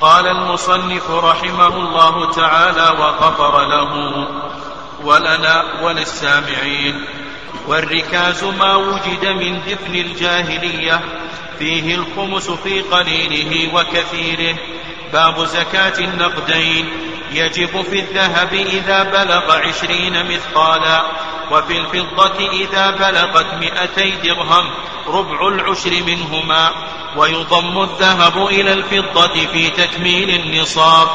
قال المصنف رحمه الله تعالى وغفر له ولنا وللسامعين والركاز ما وجد من دفن الجاهلية فيه الخمس في قليله وكثيره باب زكاة النقدين يجب في الذهب إذا بلغ عشرين مثقالا وفي الفضة إذا بلغت مئتي درهم ربع العشر منهما ويضم الذهب إلى الفضة في تكميل النصاب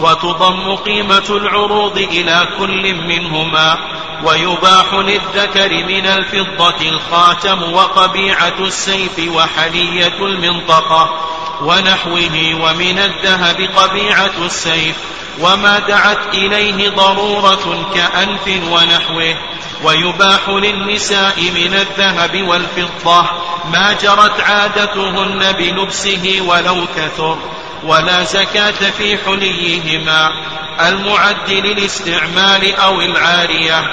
وتضم قيمة العروض إلى كل منهما ويباح للذكر من الفضة الخاتم وقبيعة السيف وحلية المنطقة ونحوه ومن الذهب قبيعة السيف وما دعت إليه ضرورة كأنف ونحوه. ويباح للنساء من الذهب والفضة ما جرت عادتهن بلبسه ولو كثر ولا زكاة في حليهما المعد للاستعمال أو العارية.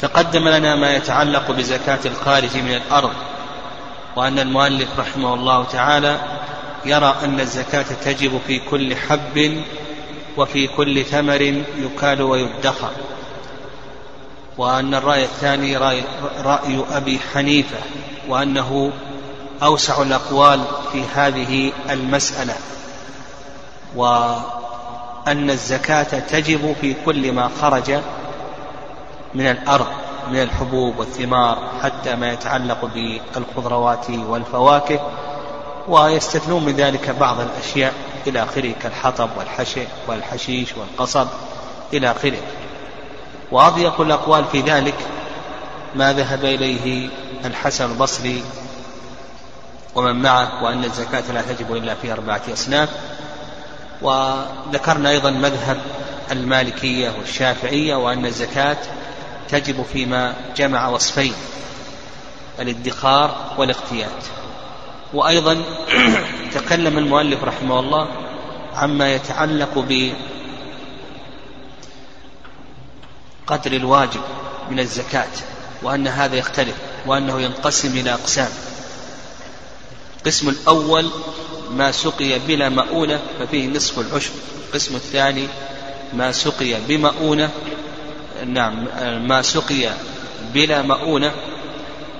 تقدم لنا ما يتعلق بزكاة الخارج من الأرض وأن المؤلف رحمه الله تعالى يرى أن الزكاة تجب في كل حب وفي كل ثمر يكال ويدخر. وأن الرأي الثاني رأي, رأي أبي حنيفة وأنه أوسع الأقوال في هذه المسألة وأن الزكاة تجب في كل ما خرج من الأرض من الحبوب والثمار حتى ما يتعلق بالخضروات والفواكه ويستثنون من ذلك بعض الأشياء إلى آخره كالحطب والحشي والحشيش والقصب إلى آخره. وأضيق الأقوال في ذلك ما ذهب إليه الحسن البصري ومن معه وأن الزكاة لا تجب إلا في أربعة أصناف. وذكرنا أيضا مذهب المالكية والشافعية وأن الزكاة تجب فيما جمع وصفين الادخار والاقتيات وأيضا تكلم المؤلف رحمه الله عما يتعلق بقدر الواجب من الزكاة وأن هذا يختلف وأنه ينقسم إلى أقسام. القسم الأول ما سقي بلا مؤونة ففيه نصف العشر. القسم الثاني ما سقي بمؤونة نعم ما سقي بلا مؤونة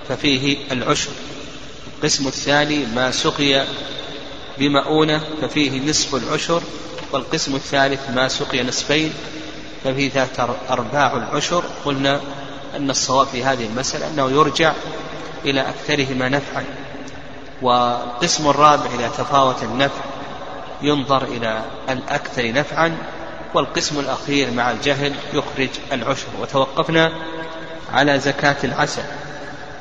ففيه العشر. القسم الثاني ما سقي بمؤونة ففيه نصف العشر. والقسم الثالث ما سقي نصفين ففيه ذات أرباع العشر قلنا أن الصواب في هذه المسألة أنه يرجع إلى أكثرهما نفعا. والقسم الرابع إذا تفاوت النفع ينظر إلى الأكثر نفعا والقسم الأخير مع الجهل يخرج العشر. وتوقفنا على زكاة العسل.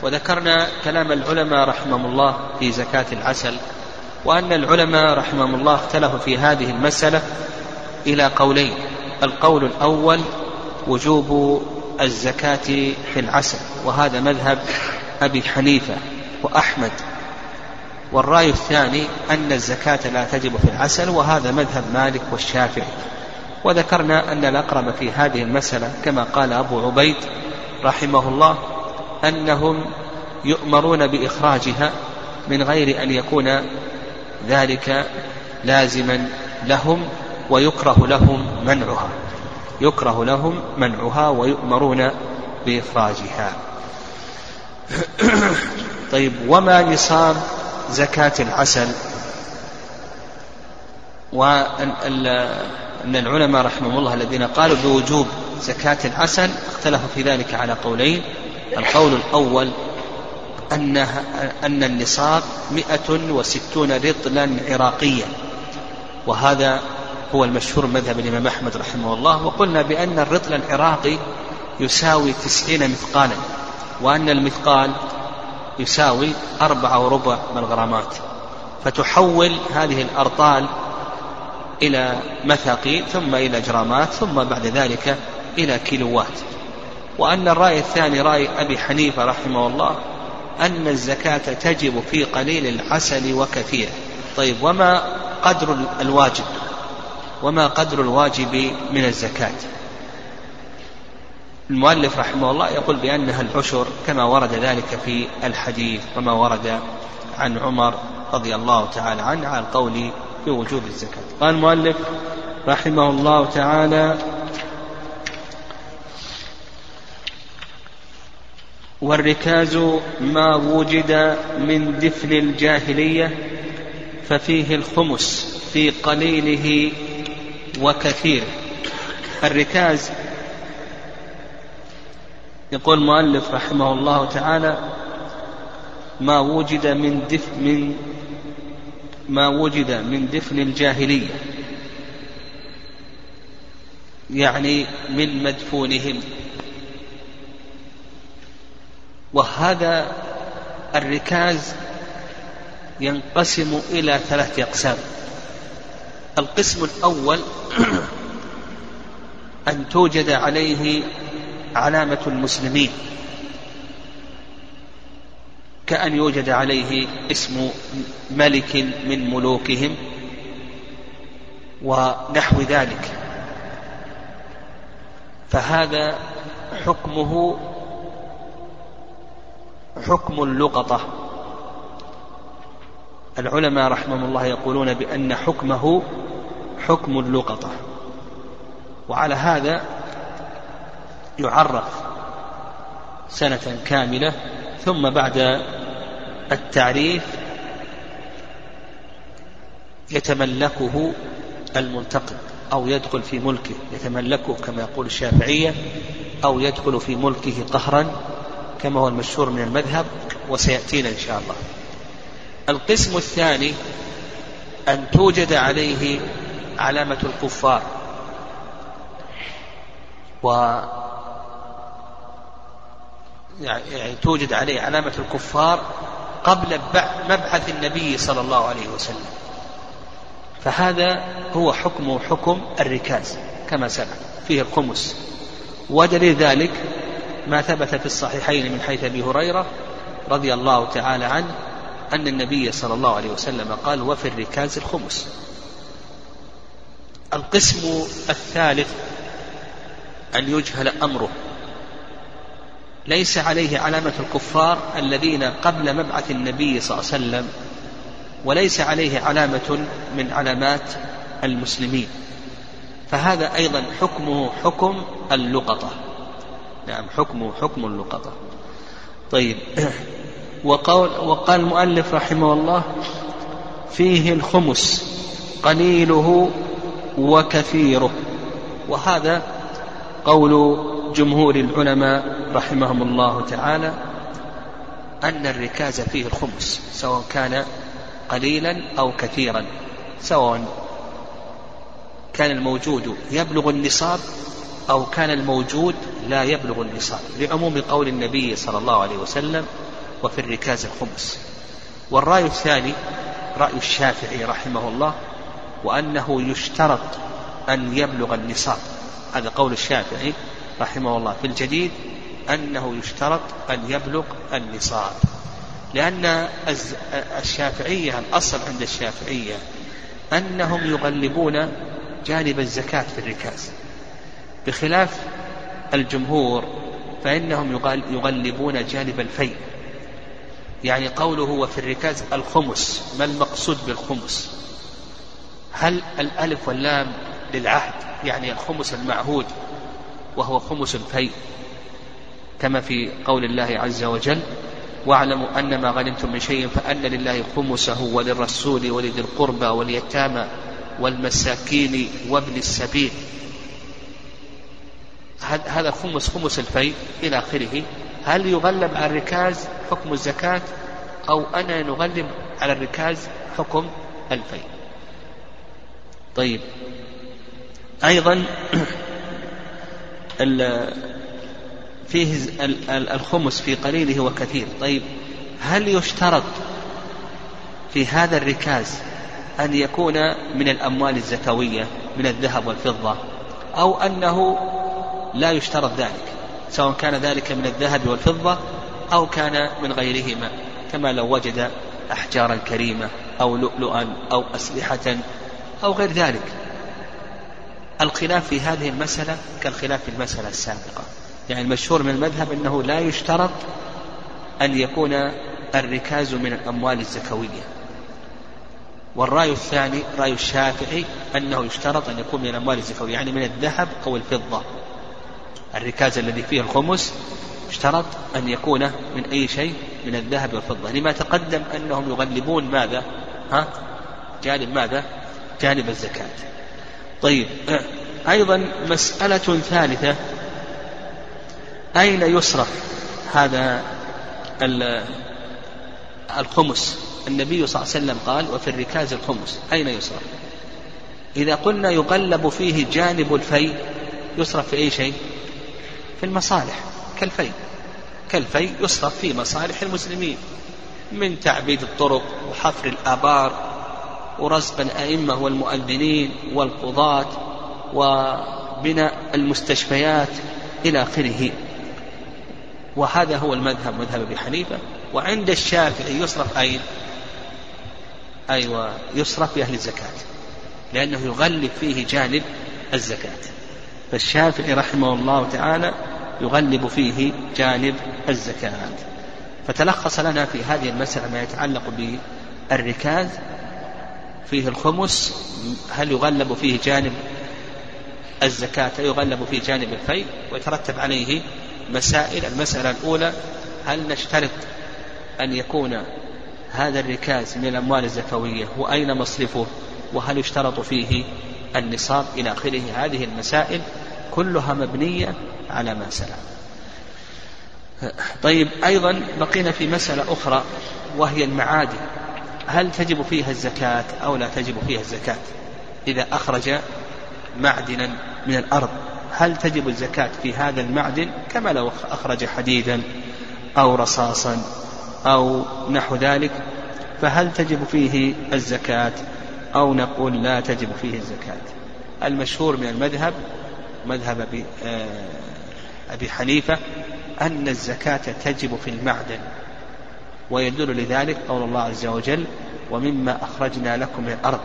وذكرنا كلام العلماء رحمهم الله في زكاة العسل وأن العلماء رحمهم الله اختلفوا في هذه المسألة إلى قولين. القول الأول وجوب الزكاة في العسل وهذا مذهب أبي حنيفة وأحمد. والرأي الثاني أن الزكاة لا تجب في العسل وهذا مذهب مالك والشافعي. وذكرنا أن الأقرب في هذه المسألة كما قال أبو عبيد رحمه الله أنهم يؤمرون بإخراجها من غير أن يكون ذلك لازما لهم ويكره لهم منعها. يكره لهم منعها ويؤمرون بإخراجها. طيب وما نصاب زكاة العسل؟ وأن أن العلماء رحمهم الله الذين قالوا بوجوب زكاة العسل اختلفوا في ذلك على قولين. القول الأول أن أن النصاب مئة وستون رطلا عراقيا. وهذا هو المشهور مذهب الإمام أحمد رحمه الله وقلنا بأن الرطل العراقي يساوي تسعين مثقالا وأن المثقال يساوي أربعة وربع من الغرامات. فتحول هذه الأرطال إلى مثاقيل ثم إلى جرامات ثم بعد ذلك إلى كيلوات. وأن الرأي الثاني رأي أبي حنيفة رحمه الله أن الزكاة تجب في قليل العسل وكثيره طيب وما قدر الواجب؟ وما قدر الواجب من الزكاة. المؤلف رحمه الله يقول بأنها العشر كما ورد ذلك في الحديث وما ورد عن عمر رضي الله تعالى عنه على القول في وجوب الزكاة. قال المؤلف رحمه الله تعالى والركاز ما وجد من دفن الجاهلية ففيه الخمس في قليله وكثيره الركاز يقول المؤلف رحمه الله تعالى ما وجد من دفن من ما وجد من دفن الجاهلية. يعني من مدفونهم. وهذا الركاز ينقسم إلى ثلاثة أقسام. القسم الأول أن توجد عليه علامة المسلمين كأن يوجد عليه اسم ملك من ملوكهم ونحو ذلك. فهذا حكمه حكم اللقطة العلماء رحمهم الله يقولون بأن حكمه حكم اللقطة. وعلى هذا يعرف سنة كاملة ثم بعد التعريف يتملكه المنتقد أو يدخل في ملكه. يتملكه كما يقول الشافعية أو يدخل في ملكه قهرا كما هو المشهور من المذهب وسيأتينا إن شاء الله. القسم الثاني أن توجد عليه علامة الكفار. و يعني توجد عليه علامة الكفار قبل مبعث النبي صلى الله عليه وسلم. فهذا هو حكم حكم الركاز كما سمع فيه الخمس. ودليل ذلك ما ثبت في الصحيحين من حيث أبي هريرة رضي الله تعالى عنه أن النبي صلى الله عليه وسلم قال وفي الركاز الخمس. القسم الثالث أن يجهل أمره. ليس عليه علامة الكفار الذين قبل مبعث النبي صلى الله عليه وسلم وليس عليه علامة من علامات المسلمين. فهذا أيضا حكمه حكم اللقطة. نعم حكمه حكم اللقطة. طيب. وقال, وقال المؤلف رحمه الله فيه الخمس قليله وكثيره وهذا قول جمهور العلماء رحمهم الله تعالى أن الركاز فيه الخمس سواء كان قليلا أو كثيرا سواء كان الموجود يبلغ النصاب أو كان الموجود لا يبلغ النصاب لعموم قول النبي صلى الله عليه وسلم وفي الركاز الخمس والرأي الثاني رأي الشافعي رحمه الله وأنه يشترط أن يبلغ النصاب. هذا قول الشافعي رحمه الله في الجديد أنه يشترط أن يبلغ النصاب. لأن الشافعية الأصل عند الشافعية أنهم يغلبون جانب الزكاة في الركاز. بخلاف الجمهور فإنهم يغلبون جانب الفيء. يعني قوله وفي الركاز الخمس ما المقصود بالخمس؟ هل الألف واللام للعهد يعني الخمس المعهود وهو خمس الفيء كما في قول الله عز وجل واعلموا أن ما غنمتم من شيء فأن لله خمسه وللرسول ولذي القربى واليتامى والمساكين وابن السبيل. هذا خمس خمس الفيء إلى آخره؟ هل يغلب على الركاز؟ حكم الزكاة أو أنا نغلب على الركاز حكم الفيء طيب. أيضا فيه الخمس في قليله وكثير. طيب هل يشترط في هذا الركاز أن يكون من الأموال الزكوية من الذهب والفضة أو أنه لا يشترط ذلك سواء كان ذلك من الذهب والفضة أو كان من غيرهما كما لو وجد أحجارا كريمة أو لؤلؤا أو أسلحة أو غير ذلك. الخلاف في هذه المسألة كالخلاف في المسألة السابقة. يعني المشهور من المذهب أنه لا يشترط أن يكون الركاز من الأموال الزكوية. والرأي الثاني رأي الشافعي أنه يشترط أن يكون من الأموال الزكوية يعني من الذهب أو الفضة. الركاز الذي فيه الخمس اشترط أن يكون من أي شيء من الذهب والفضة. لما تقدم أنهم يغلبون ماذا؟ ها؟ جانب ماذا؟ جانب الزكاة. طيب أيضا مسألة ثالثة. أين يصرف هذا الخمس؟ النبي صلى الله عليه وسلم قال وفي الركاز الخمس. أين يصرف؟ إذا قلنا يغلب فيه جانب الفي يصرف في أي شيء؟ في المصالح. كالفيء كالفيء يصرف في مصالح المسلمين من تعبيد الطرق وحفر الآبار ورزق الأئمة والمؤذنين والقضاة وبناء المستشفيات إلى آخره. وهذا هو المذهب مذهب أبي حنيفة. وعند الشافعي يصرف أين أيوة يصرف في أهل الزكاة لأنه يغلب فيه جانب الزكاة. فالشافعي رحمه الله تعالى يغلب فيه جانب الزكاة. فتلخص لنا في هذه المسألة ما يتعلق بالركاز. فيه الخمس. هل يغلب فيه جانب الزكاة؟ يغلب فيه جانب الفيء ويترتب عليه مسائل. المسألة الأولى هل نشترط أن يكون هذا الركاز من الأموال الزكوية؟ وأين مصرفه؟ وهل يشترط فيه النصاب إلى آخره؟ هذه المسائل كلها مبنية على ما سلم طيب أيضا بقينا في مسألة أخرى وهي المعادن. هل تجب فيها الزكاة أو لا تجب فيها الزكاة؟ إذا أخرج معدنا من الأرض هل تجب الزكاة في هذا المعدن كما لو أخرج حديدا أو رصاصا أو نحو ذلك؟ فهل تجب فيه الزكاة أو نقول لا تجب فيه الزكاة؟ المشهور من المذهب مذهب أبي, حنيفة أن الزكاة تجب في المعدن ويدل لذلك قول الله عز وجل ومما أخرجنا لكم من الأرض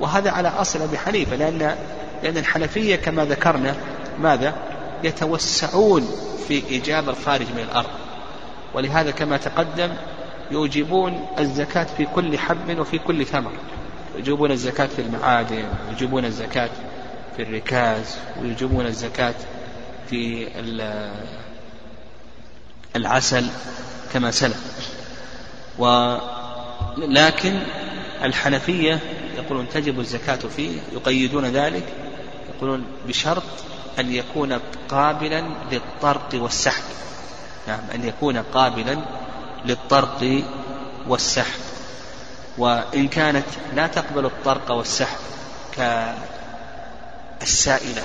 وهذا على أصل أبي حنيفة لأن لأن الحنفية كما ذكرنا ماذا؟ يتوسعون في إيجاب الخارج من الأرض. ولهذا كما تقدم يوجبون الزكاة في كل حب وفي كل ثمر. يجيبون الزكاة في المعادن ويجيبون الزكاة في الركاز ويجيبون الزكاة في العسل كما سلف. ولكن الحنفية يقولون تجب الزكاة فيه يقيدون ذلك يقولون بشرط أن يكون قابلا للطرق والسحب. نعم أن يكون قابلا للطرق والسحب. وإن كانت لا تقبل الطرق والسحب كالسائلة.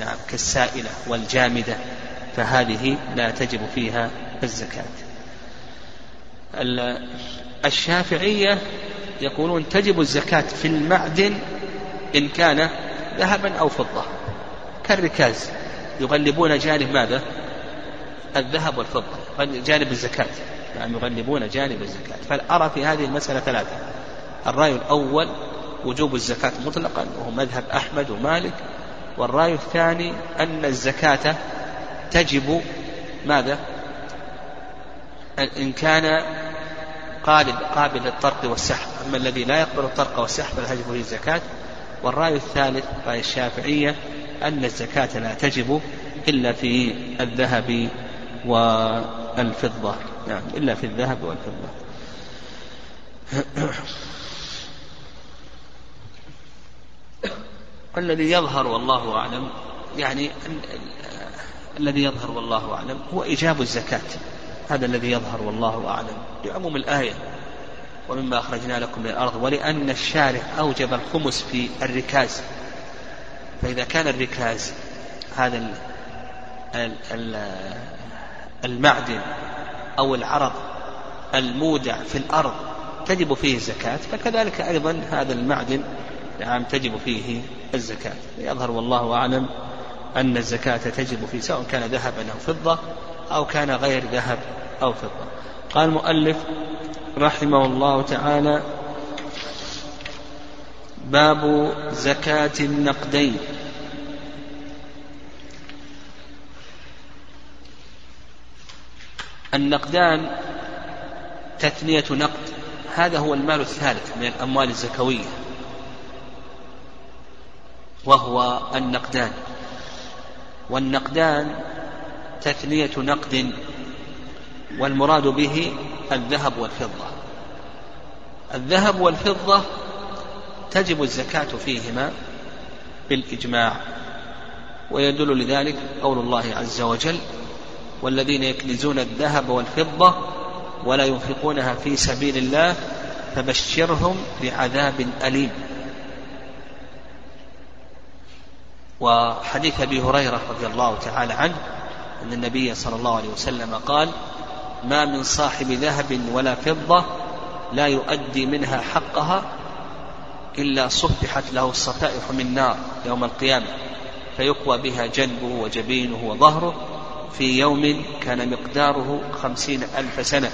نعم كالسائلة والجامدة فهذه لا تجب فيها الزكاة. الشافعية يقولون تجب الزكاة في المعدن إن كان ذهبا أو فضة. كالركاز يغلبون جانب ماذا؟ الذهب والفضة جانب الزكاة. يعني يغلبون جانب الزكاة. فأرى في هذه المسألة ثلاثة. الرأي الأول وجوب الزكاة مطلقا وهو مذهب أحمد ومالك والرأي الثاني أن الزكاة تجب ماذا؟ إن كان قابل قابل للطرق والسحب. أما الذي لا يقبل الطرق والسحب فلا تجب فيه الزكاة. والرأي الثالث رأي الشافعية أن الزكاة لا تجب إلا في الذهب والفضة. نعم إلا في الذهب والفضة. الذي يظهر والله أعلم يعني الذي يظهر والله أعلم هو إيجاب الزكاة. هذا الذي يظهر والله أعلم لعموم الآية. ومما أخرجنا لكم من الأرض ولأن الشارع أوجب الخمس في الركاز. فإذا كان الركاز هذا المعدن أو العرض المودع في الأرض تجب فيه الزكاة فكذلك أيضا هذا المعدن نعم تجب فيه الزكاة. يظهر والله أعلم أن الزكاة تجب فيه سواء كان ذهبا أو فضة أو كان غير ذهب أو فضة. قال المؤلف رحمه الله تعالى باب زكاة النقدين. النقدان تثنية نقد. هذا هو المال الثالث من الأموال الزكوية. وهو النقدان. والنقدان تثنية نقد والمراد به الذهب والفضة. الذهب والفضة تجب الزكاة فيهما بالإجماع ويدل لذلك قول الله عز وجل والذين يكنزون الذهب والفضة ولا ينفقونها في سبيل الله فبشرهم بعذاب أليم. وحديث أبي هريرة رضي الله تعالى عنه أن النبي صلى الله عليه وسلم قال ما من صاحب ذهب ولا فضة لا يؤدي منها حقها إلا صفحت له الصفائح من نار يوم القيامة فيقوى بها جنبه وجبينه وظهره في يوم كان مقداره خمسين ألف سنة.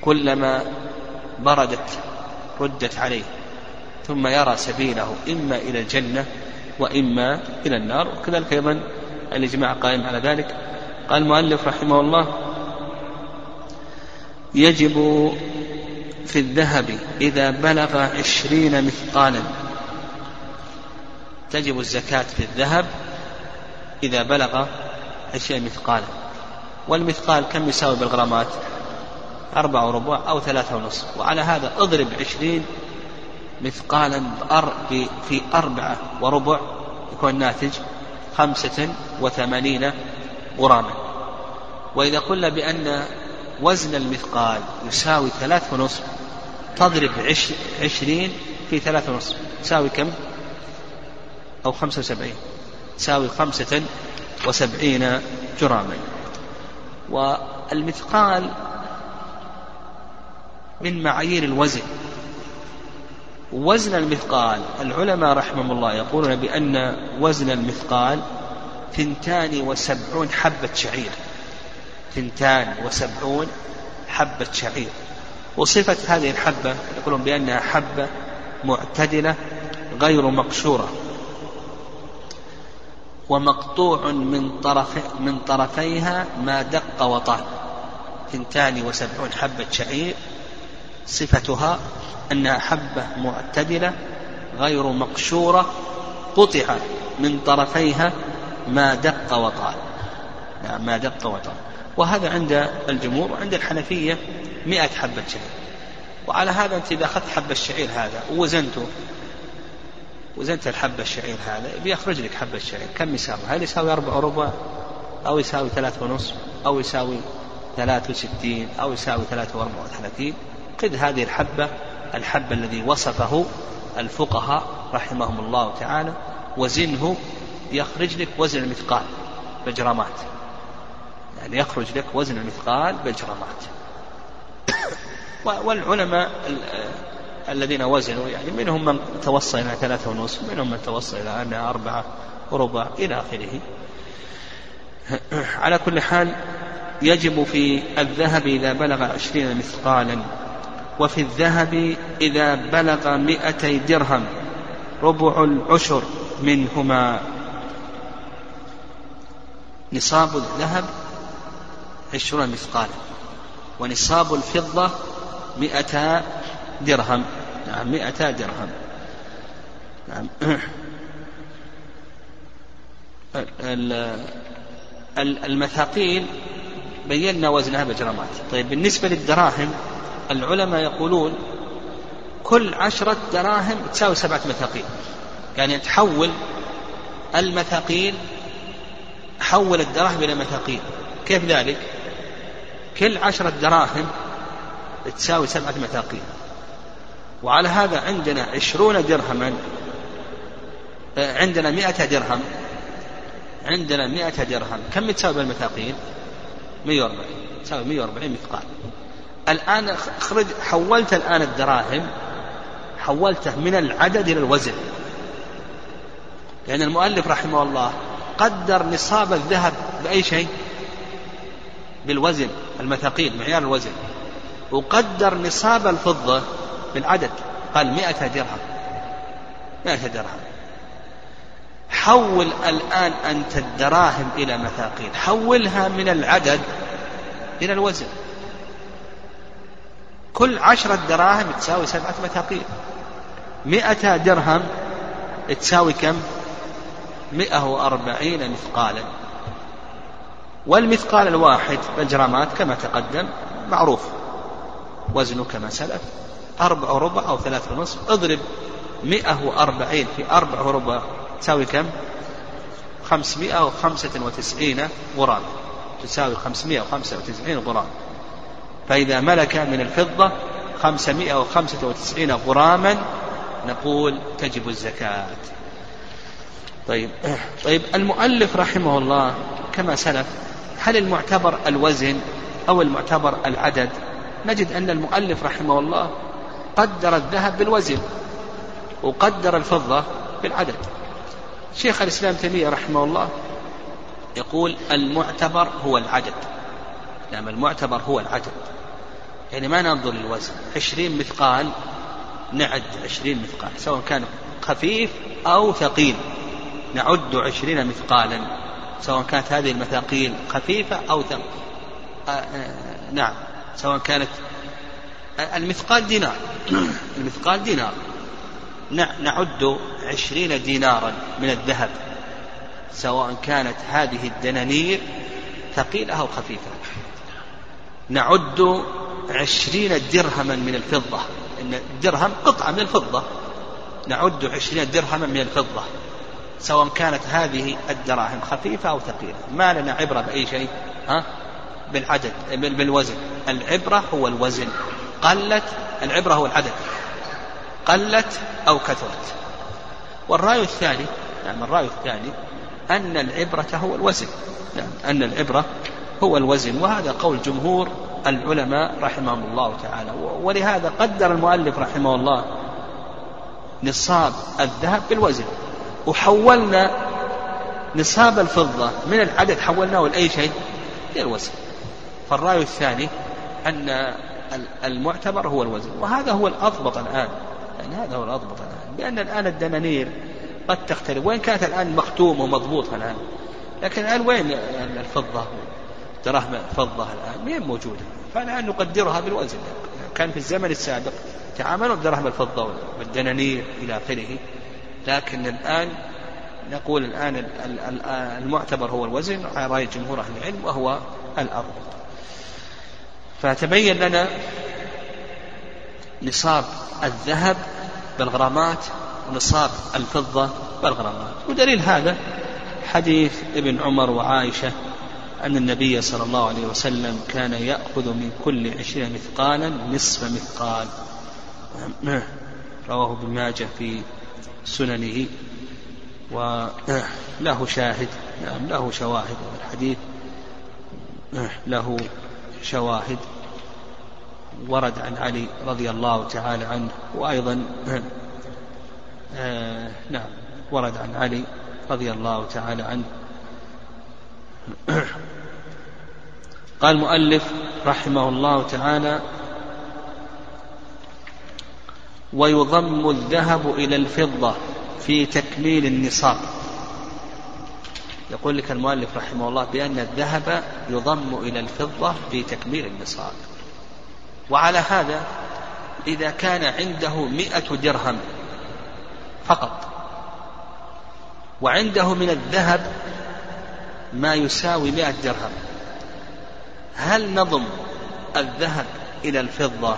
كلما بردت ردت عليه ثم يرى سبيله إما إلى الجنة وإما إلى النار. وكذلك أيضا الإجماع قائم على ذلك. قال المؤلف رحمه الله يجب في الذهب إذا بلغ عشرين مثقالا. تجب الزكاة في الذهب إذا بلغ عشرين مثقالا. والمثقال كم يساوي بالغرامات؟ أربعة وربع أو ثلاثة ونصف. وعلى هذا اضرب عشرين مثقالا في أربعة وربع يكون ناتج خمسة وثمانين غراما. وإذا قلنا بأن وزن المثقال يساوي ثلاث ونصف تضرب عش عشرين في ثلاث ونصف تساوي كم؟ أو خمسة وسبعين تساوي خمسة وسبعين جراما. والمثقال من معايير الوزن وزن المثقال. العلماء رحمهم الله يقولون بأن وزن المثقال ثنتان وسبعون حبة شعير. ثنتان وسبعون حبة شعير. وصفة هذه الحبة يقولون بأنها حبة معتدلة غير مقشورة. ومقطوع من طرف من طرفيها ما دق وطال. ثنتان وسبعون حبة شعير. صفتها أنها حبة معتدلة غير مقشورة قطع من طرفيها ما دق وطال. نعم ما دق وطال. وهذا عند الجمهور وعند الحنفية مئة حبة شعير. وعلى هذا أنت إذا أخذت حبة الشعير هذا ووزنته وزنت الحبة الشعير هذا بيخرج لك حبة الشعير. كم يساوي؟ هل يساوي أربعة وربع أو يساوي ثلاثة ونصف؟ أو يساوي ثلاثة وستين؟ أو يساوي ثلاثة وأربعة وثلاثين؟ قد هذه الحبة الحب الذي وصفه الفقهاء رحمهم الله تعالى وزنه يخرج لك وزن المثقال بجرامات. يعني يخرج لك وزن المثقال بجرامات. والعلماء الذين وزنوا يعني منهم من توصل إلى ثلاثة ونصف منهم من توصل إلى أربعة وربع إلى آخره. على كل حال يجب في الذهب إذا بلغ عشرين مثقالا وفي الذهب إذا بلغ مئتي درهم. ربع العشر منهما. نصاب الذهب عشرون مثقالا. ونصاب الفضة مئتا درهم. نعم مئتا درهم. نعم. المثاقيل بينا وزنها بجرامات. طيب بالنسبة للدراهم العلماء يقولون كل عشرة دراهم تساوي سبعة مثاقيل. يعني تحول المثاقيل حول الدراهم إلى مثاقيل. كيف ذلك؟ كل عشرة دراهم تساوي سبعة مثاقيل. وعلى هذا عندنا عشرون درهما عندنا مئة درهم عندنا مئة درهم. كم تساوي بالمثاقيل؟ 140 تساوي 140 مثقال. الآن اخرج حولت الآن الدراهم حولته من العدد إلى الوزن. لأن المؤلف رحمه الله قدر نصاب الذهب بأي شيء؟ بالوزن المثاقيل معيار الوزن. وقدر نصاب الفضة بالعدد قال مئة درهم. مئة درهم. حول الآن أنت الدراهم إلى مثاقيل حولها من العدد إلى الوزن. كل عشرة دراهم تساوي سبعة مثاقيل مئة درهم تساوي كم؟ مئة وأربعين مثقالا. والمثقال الواحد بالجرامات كما تقدم معروف. وزنه كما سلف. أربع وربع أو ثلاث ونصف. اضرب مئة وأربعين في أربع وربع تساوي كم؟ خمسمائة وخمسة وتسعين غرام. تساوي خمسمائة وخمسة وتسعين غرام. فإذا ملك من الفضة خمسمائة وخمسة وتسعين غراما نقول تجب الزكاة. طيب طيب المؤلف رحمه الله كما سلف هل المعتبر الوزن أو المعتبر العدد؟ نجد أن المؤلف رحمه الله قدر الذهب بالوزن وقدر الفضة بالعدد. شيخ الإسلام تيمية رحمه الله يقول المعتبر هو العدد. نعم المعتبر هو العدد. يعني ما ننظر للوزن. عشرين مثقال نعد عشرين مثقال سواء كان خفيف أو ثقيل. نعد عشرين مثقالا سواء كانت هذه المثاقيل خفيفة أو ثقيلة آه آه نعم سواء كانت المثقال دينار. المثقال دينار. نعد عشرين دينارا من الذهب سواء كانت هذه الدنانير ثقيلة أو خفيفة. نعد عشرين درهما من الفضة. إن الدرهم قطعة من الفضة. نعد عشرين درهما من الفضة. سواء كانت هذه الدراهم خفيفة أو ثقيلة. ما لنا عبرة بأي شيء ها؟ بالعدد بالوزن. العبرة هو الوزن. قلت العبرة هو العدد. قلت أو كثرت. والرأي الثاني نعم الرأي الثاني أن العبرة هو الوزن. نعم أن العبرة هو الوزن وهذا قول جمهور العلماء رحمهم الله تعالى. ولهذا قدر المؤلف رحمه الله نصاب الذهب بالوزن. وحولنا نصاب الفضة من العدد حولناه لأي شيء؟ للوزن. فالرأي الثاني أن المعتبر هو الوزن. وهذا هو الأضبط الآن. يعني هذا هو الأضبط الآن. لأن الآن الدنانير قد تختلف. وإن كانت الآن مختومة ومضبوطة الآن. لكن الآن وين الفضة؟ دراهم فضة الآن. مين موجودة؟ فالآن نقدرها بالوزن. كان في الزمن السابق تعاملوا بدراهم الفضة والدنانير إلى آخره. لكن الآن نقول الآن المعتبر هو الوزن على رأي جمهور أهل العلم وهو الأضبط فتبين لنا نصاب الذهب بالغرامات ونصاب الفضة بالغرامات. ودليل هذا حديث ابن عمر وعائشة أن النبي صلى الله عليه وسلم كان يأخذ من كل عشرين مثقالا نصف مثقال. رواه ابن ماجه في سننه. وله شاهد نعم له شواهد الحديث. له شواهد. ورد عن علي رضي الله تعالى عنه. وأيضا آه نعم ورد عن علي رضي الله تعالى عنه. قال المؤلف رحمه الله تعالى ويضم الذهب إلى الفضة في تكميل النصاب. يقول لك المؤلف رحمه الله بأن الذهب يضم إلى الفضة في تكميل النصاب. وعلى هذا إذا كان عنده مئة درهم فقط وعنده من الذهب ما يساوي مئة درهم. هل نضم الذهب إلى الفضة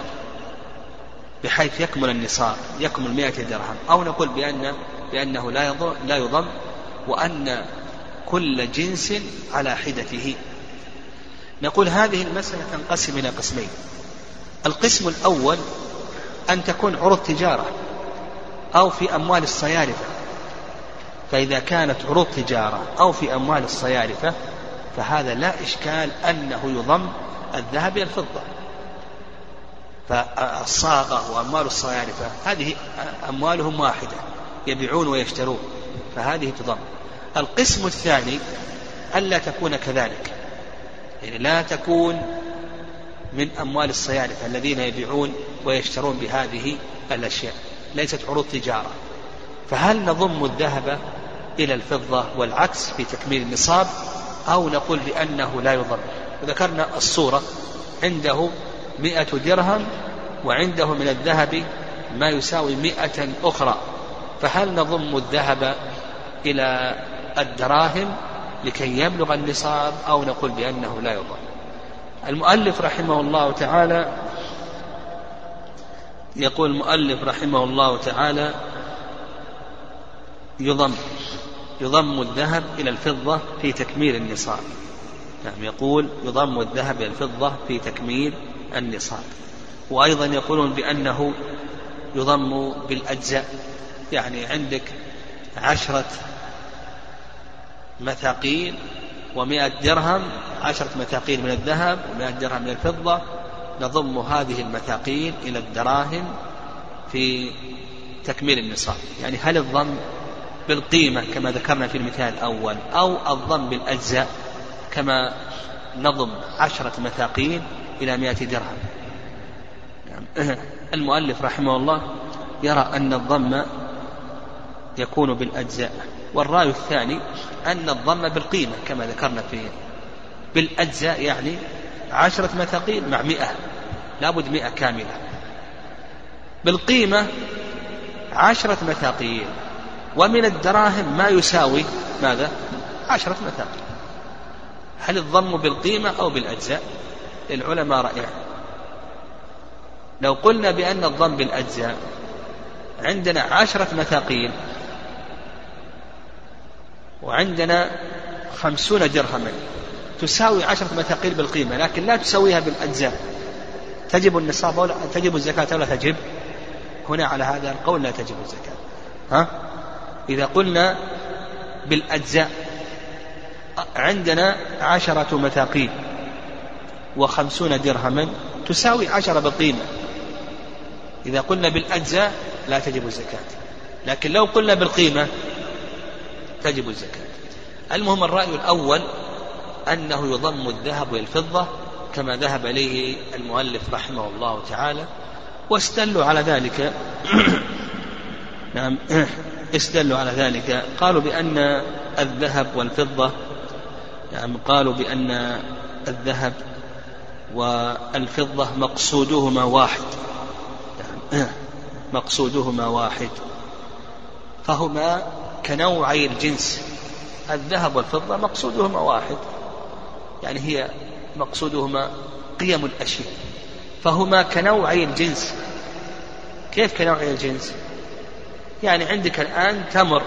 بحيث يكمل النصاب يكمل مئة درهم؟ أو نقول بأن بأنه لا يضم, لا يضم وأن كل جنس على حدته. نقول هذه المسألة تنقسم إلى قسمين. القسم الأول أن تكون عروض تجارة أو في أموال الصيارفة فإذا كانت عروض تجارة أو في أموال الصيارفة فهذا لا إشكال أنه يضم الذهب إلى الفضة. فالصاغة وأموال الصيارفة هذه أموالهم واحدة يبيعون ويشترون فهذه تضم. القسم الثاني ألا تكون كذلك. يعني لا تكون من أموال الصيارفة الذين يبيعون ويشترون بهذه الأشياء ليست عروض تجارة. فهل نضم الذهب إلى الفضة والعكس في تكميل النصاب أو نقول بأنه لا يضم وذكرنا الصورة عنده مئة درهم وعنده من الذهب ما يساوي مئة أخرى. فهل نضم الذهب إلى الدراهم لكي يبلغ النصاب أو نقول بأنه لا يضم المؤلف رحمه الله تعالى يقول المؤلف رحمه الله تعالى يضم. يضم الذهب إلى الفضة في تكميل النصاب. نعم يقول يضم الذهب إلى الفضة في تكميل النصاب. وأيضا يقولون بأنه يضم بالأجزاء. يعني عندك عشرة مثاقيل ومائة درهم عشرة مثاقيل من الذهب ومائة درهم من الفضة. نضم هذه المثاقيل إلى الدراهم في تكميل النصاب. يعني هل الضم بالقيمة كما ذكرنا في المثال الأول أو الضم بالأجزاء كما نضم عشرة مثاقيل إلى مائة درهم. المؤلف رحمه الله يرى أن الضم يكون بالأجزاء والرأي الثاني أن الضم بالقيمة كما ذكرنا في بالأجزاء يعني عشرة مثاقيل مع مئة لابد مئة كاملة. بالقيمة عشرة مثاقيل ومن الدراهم ما يساوي ماذا؟ عشرة مثاقيل هل الضم بالقيمة أو بالأجزاء؟ للعلماء رأيان. لو قلنا بأن الضم بالأجزاء عندنا عشرة مثاقيل وعندنا خمسون درهما تساوي عشرة مثاقيل بالقيمة لكن لا تسويها بالأجزاء. تجب النصاب ولا تجب الزكاة ولا تجب؟ هنا على هذا القول لا تجب الزكاة. ها؟ إذا قلنا بالأجزاء عندنا عشرة مثاقيل وخمسون درهما تساوي عشرة بالقيمة إذا قلنا بالأجزاء لا تجب الزكاة لكن لو قلنا بالقيمة تجب الزكاة. المهم الرأي الأول أنه يضم الذهب والفضة كما ذهب إليه المؤلف رحمه الله تعالى واستدلوا على ذلك. نعم. استدلوا على ذلك. قالوا بأن الذهب والفضة نعم قالوا بأن الذهب والفضة مقصودهما واحد. نعم مقصودهما واحد. فهما كنوعي الجنس. الذهب والفضة مقصودهما واحد. يعني هي مقصودهما قيم الأشياء. فهما كنوعي الجنس. كيف كنوعي الجنس؟ يعني عندك الآن تمر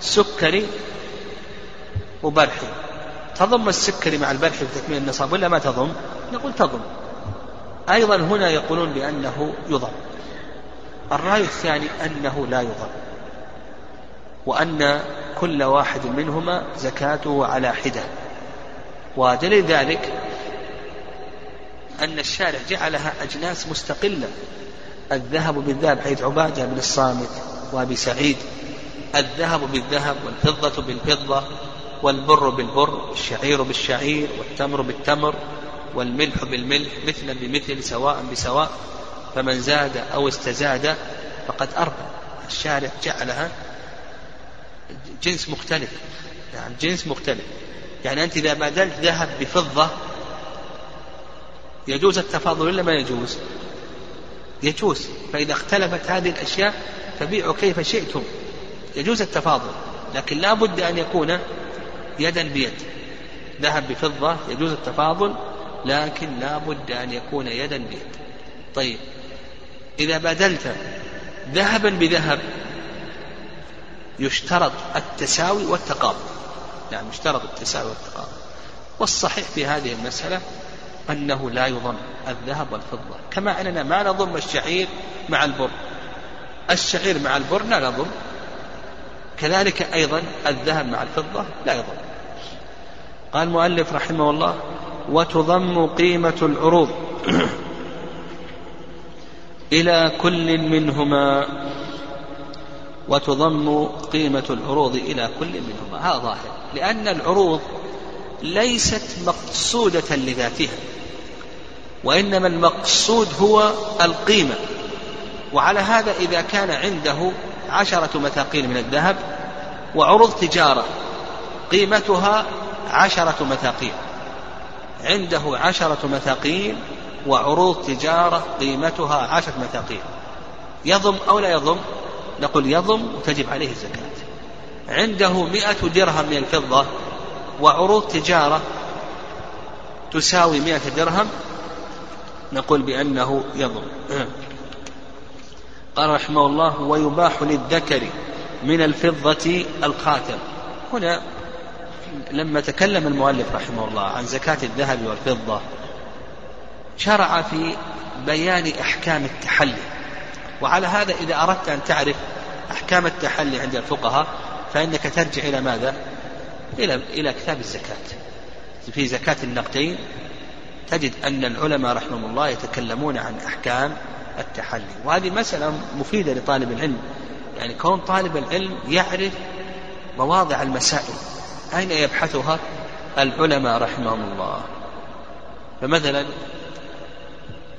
سكري وبرحي. تضم السكري مع البرحي في تكميل النصاب ولا ما تضم؟ نقول تضم. أيضا هنا يقولون بأنه يضم. الرأي الثاني أنه لا يضم. وأن كل واحد منهما زكاته على حدة. ودليل ذلك أن الشارع جعلها أجناس مستقلة. الذهب بالذهب حيث عبادة بن الصامت. وأبي سعيد الذهب بالذهب والفضة بالفضة والبر بالبر الشعير بالشعير والتمر بالتمر والملح بالملح مثلا بمثل سواء بسواء فمن زاد أو استزاد فقد أربى الشارع جعلها جنس مختلف. يعني جنس مختلف. يعني أنت إذا بدلت ذهب بفضة يجوز التفاضل ولا ما يجوز؟ يجوز. فإذا اختلفت هذه الأشياء فبيعوا كيف شئتم. يجوز التفاضل لكن لا بد أن يكون يدا بيد. ذهب بفضة يجوز التفاضل لكن لا بد أن يكون يدا بيد. طيب إذا بدلت ذهبا بذهب يشترط التساوي والتقابل. يعني يشترط التساوي والتقابل. والصحيح في هذه المسألة أنه لا يضم الذهب والفضة كما أننا ما نضم الشعير مع البر. الشعير مع البر لا نضم كذلك أيضا الذهب مع الفضة لا يضم. قال المؤلف رحمه الله وتضم قيمة العروض إلى كل منهما. وتضم قيمة العروض إلى كل منهما. هذا ظاهر. لأن العروض ليست مقصودة لذاتها وإنما المقصود هو القيمة. وعلى هذا إذا كان عنده عشرة مثاقيل من الذهب وعروض تجارة قيمتها عشرة مثاقيل عنده عشرة مثاقيل وعروض تجارة قيمتها عشرة مثاقيل يضم أو لا يضم؟ نقول يضم وتجب عليه الزكاة. عنده مئة درهم من الفضة وعروض تجارة تساوي مئة درهم نقول بأنه يضم. قال رحمه الله ويباح للذكر من الفضة الخاتم هنا لما تكلم المؤلف رحمه الله عن زكاة الذهب والفضة شرع في بيان أحكام التحلي. وعلى هذا إذا أردت أن تعرف أحكام التحلي عند الفقهاء فإنك ترجع إلى ماذا؟ إلى إلى كتاب الزكاة. في زكاة النقدين تجد أن العلماء رحمهم الله يتكلمون عن أحكام التحلي. وهذه مسألة مفيدة لطالب العلم. يعني كون طالب العلم يعرف مواضع المسائل. أين يبحثها العلماء رحمهم الله؟ فمثلا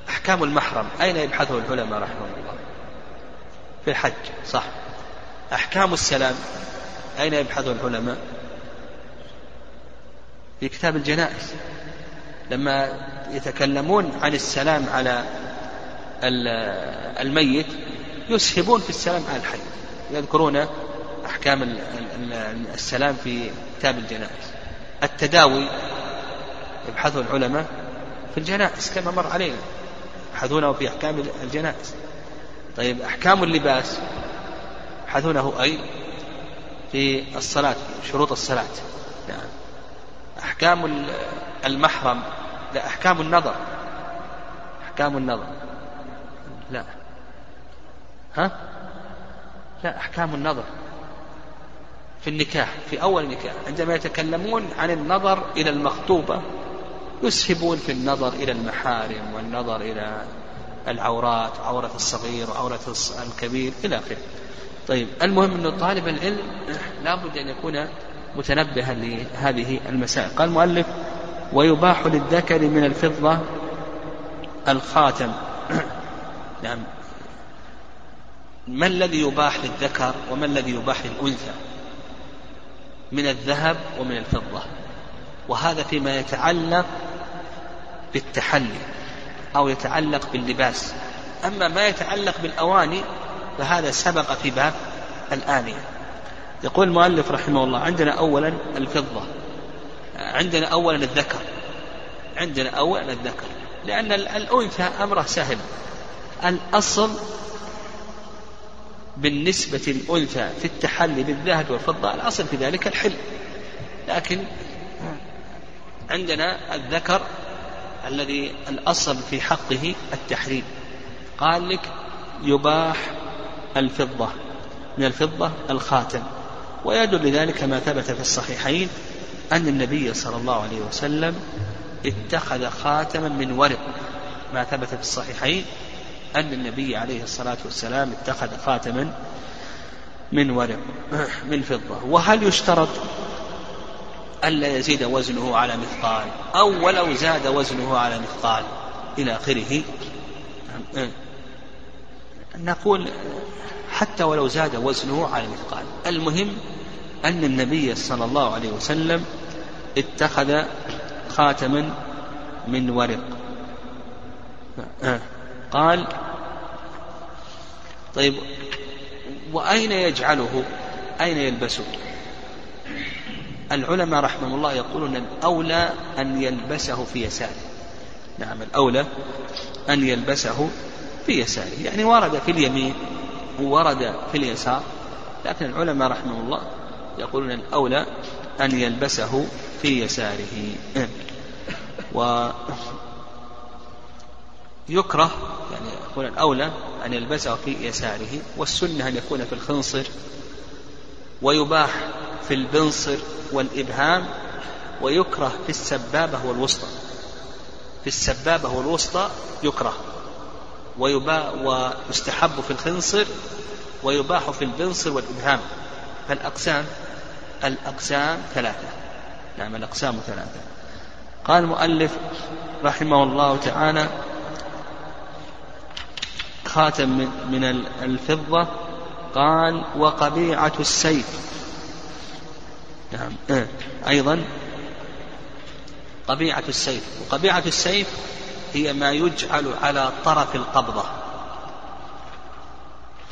أحكام المحرم. أين يبحثه العلماء رحمهم الله؟ في الحج صح. أحكام السلام. أين يبحثه العلماء؟ في كتاب الجنائز. لما يتكلمون عن السلام على الميت يسهبون في السلام على الحي يذكرون أحكام السلام في كتاب الجنائز. التداوي يبحثه العلماء في الجنائز كما مر علينا. يبحثونه في أحكام الجنائز. طيب أحكام اللباس يبحثونه أي في الصلاة شروط الصلاة. نعم. أحكام المحرم لا أحكام النظر. أحكام النظر. لا. ها؟ لا أحكام النظر. في النكاح في أول النكاح عندما يتكلمون عن النظر إلى المخطوبة يسهبون في النظر إلى المحارم والنظر إلى العورات عورة الصغير وعورة الكبير إلى آخره. طيب المهم أن طالب العلم لابد أن يكون متنبها لهذه المسائل. قال المؤلف ويباح للذكر من الفضة الخاتم. نعم. ما الذي يباح للذكر وما الذي يباح للأنثى؟ من الذهب ومن الفضة. وهذا فيما يتعلق بالتحلي أو يتعلق باللباس. أما ما يتعلق بالأواني فهذا سبق في باب الآنية يقول المؤلف رحمه الله عندنا أولا الفضة عندنا أولا الذكر عندنا أولا الذكر لأن الأنثى أمره سهل. الأصل بالنسبة للأنثى في التحلي بالذهب والفضة الأصل في ذلك الحل. لكن عندنا الذكر الذي الأصل في حقه التحريم. قال لك يباح الفضة من الفضة الخاتم. ويدل لذلك ما ثبت في الصحيحين أن النبي صلى الله عليه وسلم اتخذ خاتما من ورق ما ثبت في الصحيحين أن النبي عليه الصلاة والسلام اتخذ خاتما من ورق من فضة. وهل يشترط ألا يزيد وزنه على مثقال؟ أو ولو زاد وزنه على مثقال إلى آخره؟ نقول حتى ولو زاد وزنه على مثقال. المهم أن النبي صلى الله عليه وسلم اتخذ خاتما من ورق. قال طيب وأين يجعله؟ أين يلبسه؟ العلماء رحمهم الله يقولون الأولى أن يلبسه في يساره. نعم الأولى أن يلبسه في يساره. يعني ورد في اليمين وورد في اليسار لكن العلماء رحمهم الله يقولون الأولى أن يلبسه في يساره. و يكره يعني يكون الأولى أن يلبسه في يساره والسنة أن يكون في الخنصر ويباح في البنصر والإبهام ويكره في السبابة والوسطى. في السبابة والوسطى يكره. ويباح ويستحب في الخنصر ويباح في البنصر والإبهام. فالأقسام الأقسام ثلاثة. نعم الأقسام ثلاثة. قال المؤلف رحمه الله تعالى خاتم من, الفضة قال وقبيعة السيف. نعم. أيضا قبيعة السيف. وقبيعة السيف هي ما يجعل على طرف القبضة.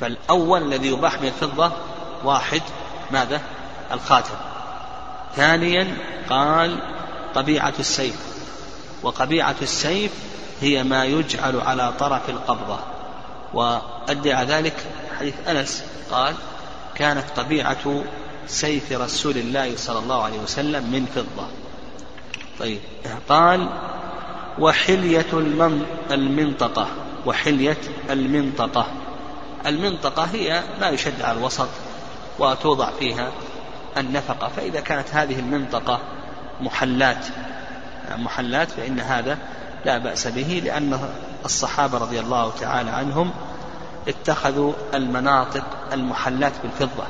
فالأول الذي يباح من الفضة واحد. ماذا؟ الخاتم. ثانيا قال قبيعة السيف. وقبيعة السيف هي ما يجعل على طرف القبضة. وأدى ذلك حديث أنس قال كانت قبيعة سيف رسول الله صلى الله عليه وسلم من فضة. طيب قال وحلية المنطقة. وحلية المنطقة. المنطقة هي ما يشد على الوسط وتوضع فيها النفقة. فإذا كانت هذه المنطقة محلات محلات فإن هذا لا بأس به لأن الصحابة رضي الله تعالى عنهم اتخذوا المناطق المحلات بالفضة.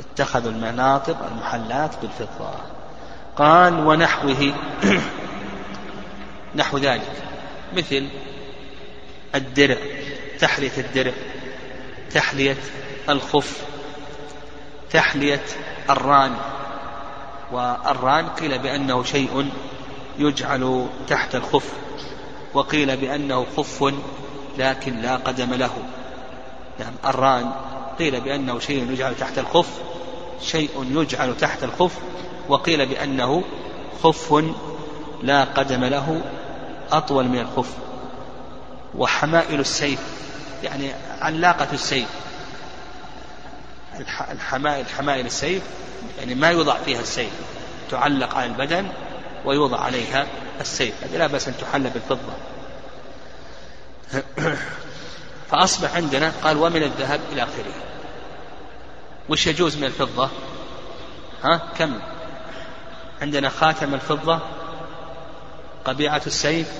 اتخذوا المناطق المحلات بالفضة. قال ونحوه نحو ذلك. مثل الدرع تحلية الدرع تحلية الخف تحلية الران. والران قيل بأنه شيء يجعل تحت الخف وقيل بأنه خف لكن لا قدم له. نعم الران قيل بأنه شيء يجعل تحت الخف شيء يجعل تحت الخف وقيل بأنه خف لا قدم له أطول من الخف. وحمائل السيف يعني علاقة السيف. الحمائل حمائل السيف يعني ما يوضع فيها السيف تعلق على البدن ويوضع عليها السيف. هذه لا بأس أن تحل بالفضة. فأصبح عندنا قال ومن الذهب إلى آخره. وش يجوز من الفضة؟ ها؟ كم؟ عندنا خاتم الفضة قبيعة السيف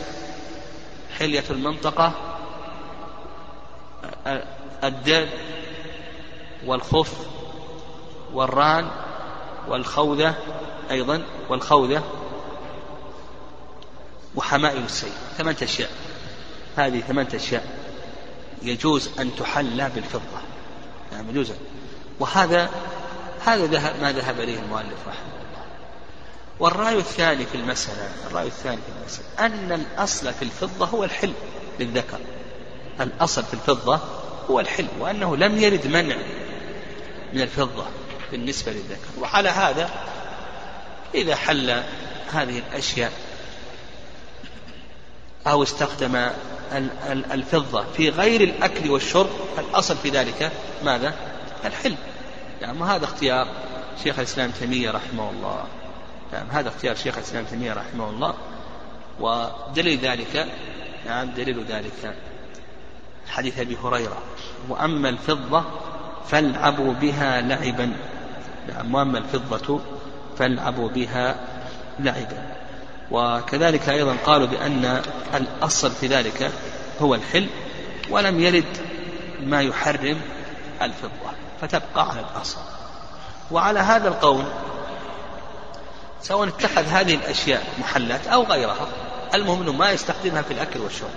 حلية المنطقة الدر والخف والران والخوذة أيضا والخوذة وحمائل السيف ثمانية أشياء. هذه ثمانية أشياء. يجوز أن تحلى بالفضة. يعني يجوز. وهذا هذا ذهب ما ذهب إليه المؤلف رحمه الله. والرأي الثاني في المسألة الرأي الثاني في المسألة أن الأصل في الفضة هو الحل للذكر. الأصل في الفضة هو الحل وأنه لم يرد منع من الفضة بالنسبة للذكر. وعلى هذا إذا حل هذه الأشياء أو استخدم الفضة في غير الأكل والشرب. فالأصل في ذلك ماذا؟ الحل نعم وهذا اختيار شيخ الإسلام تيمية رحمه الله؟ نعم هذا اختيار شيخ الإسلام تيمية رحمه الله. ودليل ذلك نعم دليل ذلك حديث أبي هريرة. وأما الفضة فالعبوا بها لعبا. نعم وأما الفضة فالعبوا بها لعبا. وكذلك أيضا قالوا بأن الأصل في ذلك هو الحل ولم يرد ما يحرم الفضة فتبقى على الأصل. وعلى هذا القول سواء اتخذ هذه الأشياء محلات أو غيرها المهم أنه ما يستخدمها في الأكل والشرب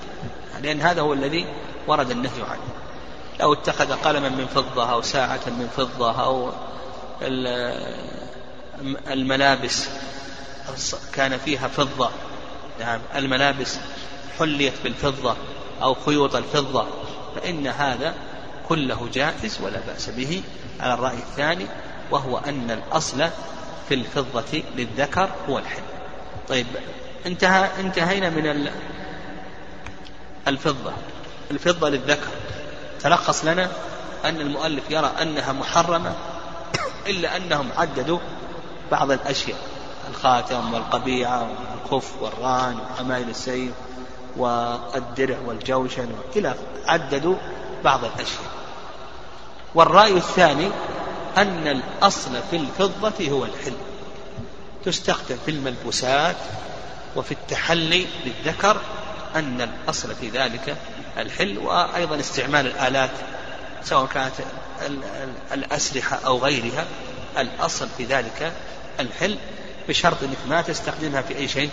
لأن هذا هو الذي ورد النهي عنه. لو اتخذ قلما من فضة أو ساعة من فضة أو الملابس كان فيها فضة. نعم الملابس حليت بالفضة أو خيوط الفضة فإن هذا كله جائز ولا بأس به. على الرأي الثاني وهو أن الأصل في الفضة للذكر هو الحل طيب انتهى انتهينا من الفضة. الفضة للذكر. تلخص لنا أن المؤلف يرى أنها محرمة إلا أنهم عددوا بعض الأشياء. الخاتم والقبيعة والخف والران وحمايل السيف والدرع والجوشن إلى عددوا بعض الأشياء. والرأي الثاني أن الأصل في الفضة هو الحل تستخدم في الملبوسات وفي التحلي للذكر أن الأصل في ذلك الحل وأيضا استعمال الآلات سواء كانت الأسلحة أو غيرها. الأصل في ذلك الحل. بشرط أنك ما تستخدمها في أي شيء